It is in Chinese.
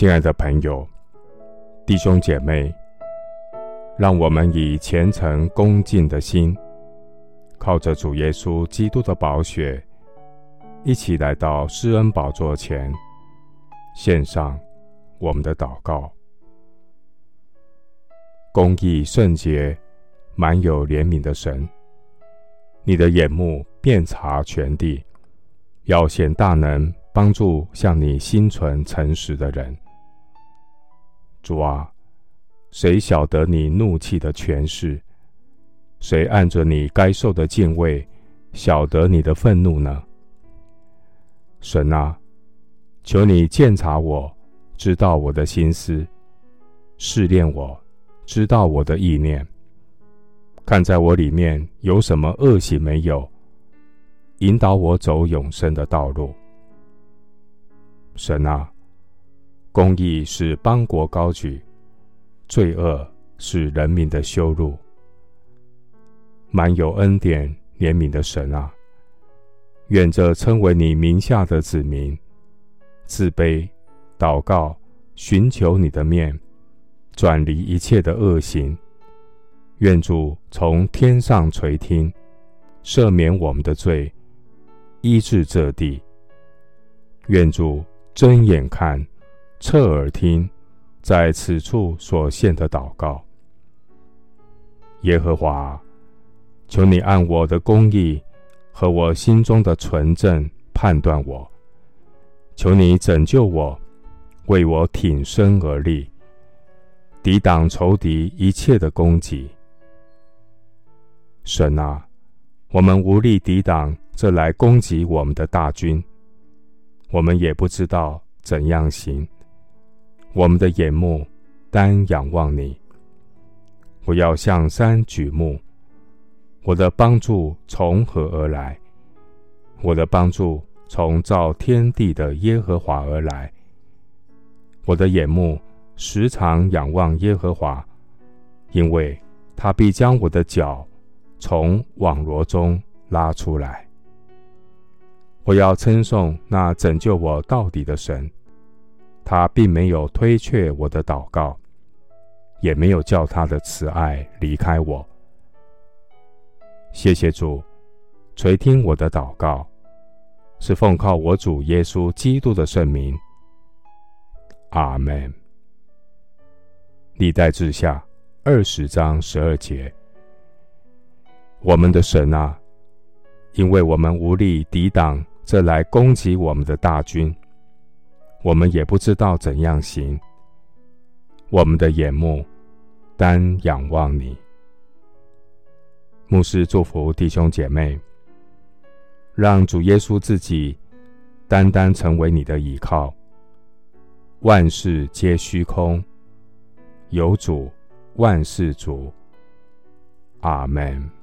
亲爱的朋友、弟兄姐妹，让我们以虔诚恭敬的心，靠着主耶稣基督的宝血，一起来到施恩宝座前，献上我们的祷告。公义圣洁、满有怜悯的神，你的眼目遍察全地，要显大能，帮助向你心存诚实的人。主啊，谁晓得你怒气的权势？谁按着你该受的敬畏，晓得你的愤怒呢？神啊，求你鉴察我，知道我的心思，试炼我，知道我的意念，看在我里面有什么恶行没有，引导我走永生的道路。神啊，公义是邦国高举，罪恶是人民的羞辱。满有恩典怜悯的神啊，愿这称为你名下的子民，自卑、祷告、寻求你的面，转离一切的恶行。愿主从天上垂听，赦免我们的罪，医治这地。愿主睁眼看，侧耳听，在此处所献的祷告。耶和华。求你按我的公义和我心中的纯正判断我。求你拯救我，为我挺身而立，抵挡仇敌一切的攻击。神啊，我们无力抵挡这来攻击我们的大军，我们也不知道怎样行。我们的眼目单仰望你。我要向山举目。我的帮助从何而来？我的帮助从造天地的耶和华而来。我的眼目时常仰望耶和华，因为他必将我的脚从网罗中拉出来。我要称颂那拯救我到底的神，他并没有推却我的祷告，也没有叫他的慈爱离开我。谢谢主，垂听我的祷告，是奉靠我主耶稣基督的圣名。阿门。历代志下二十章十二节，我们的神啊，因为我们无力抵挡这来攻击我们的大军，我们也不知道怎样行，我们的眼目单仰望你。牧师祝福弟兄姐妹，让主耶稣自己单单成为你的依靠，万事皆虚空，有主万事足。阿门。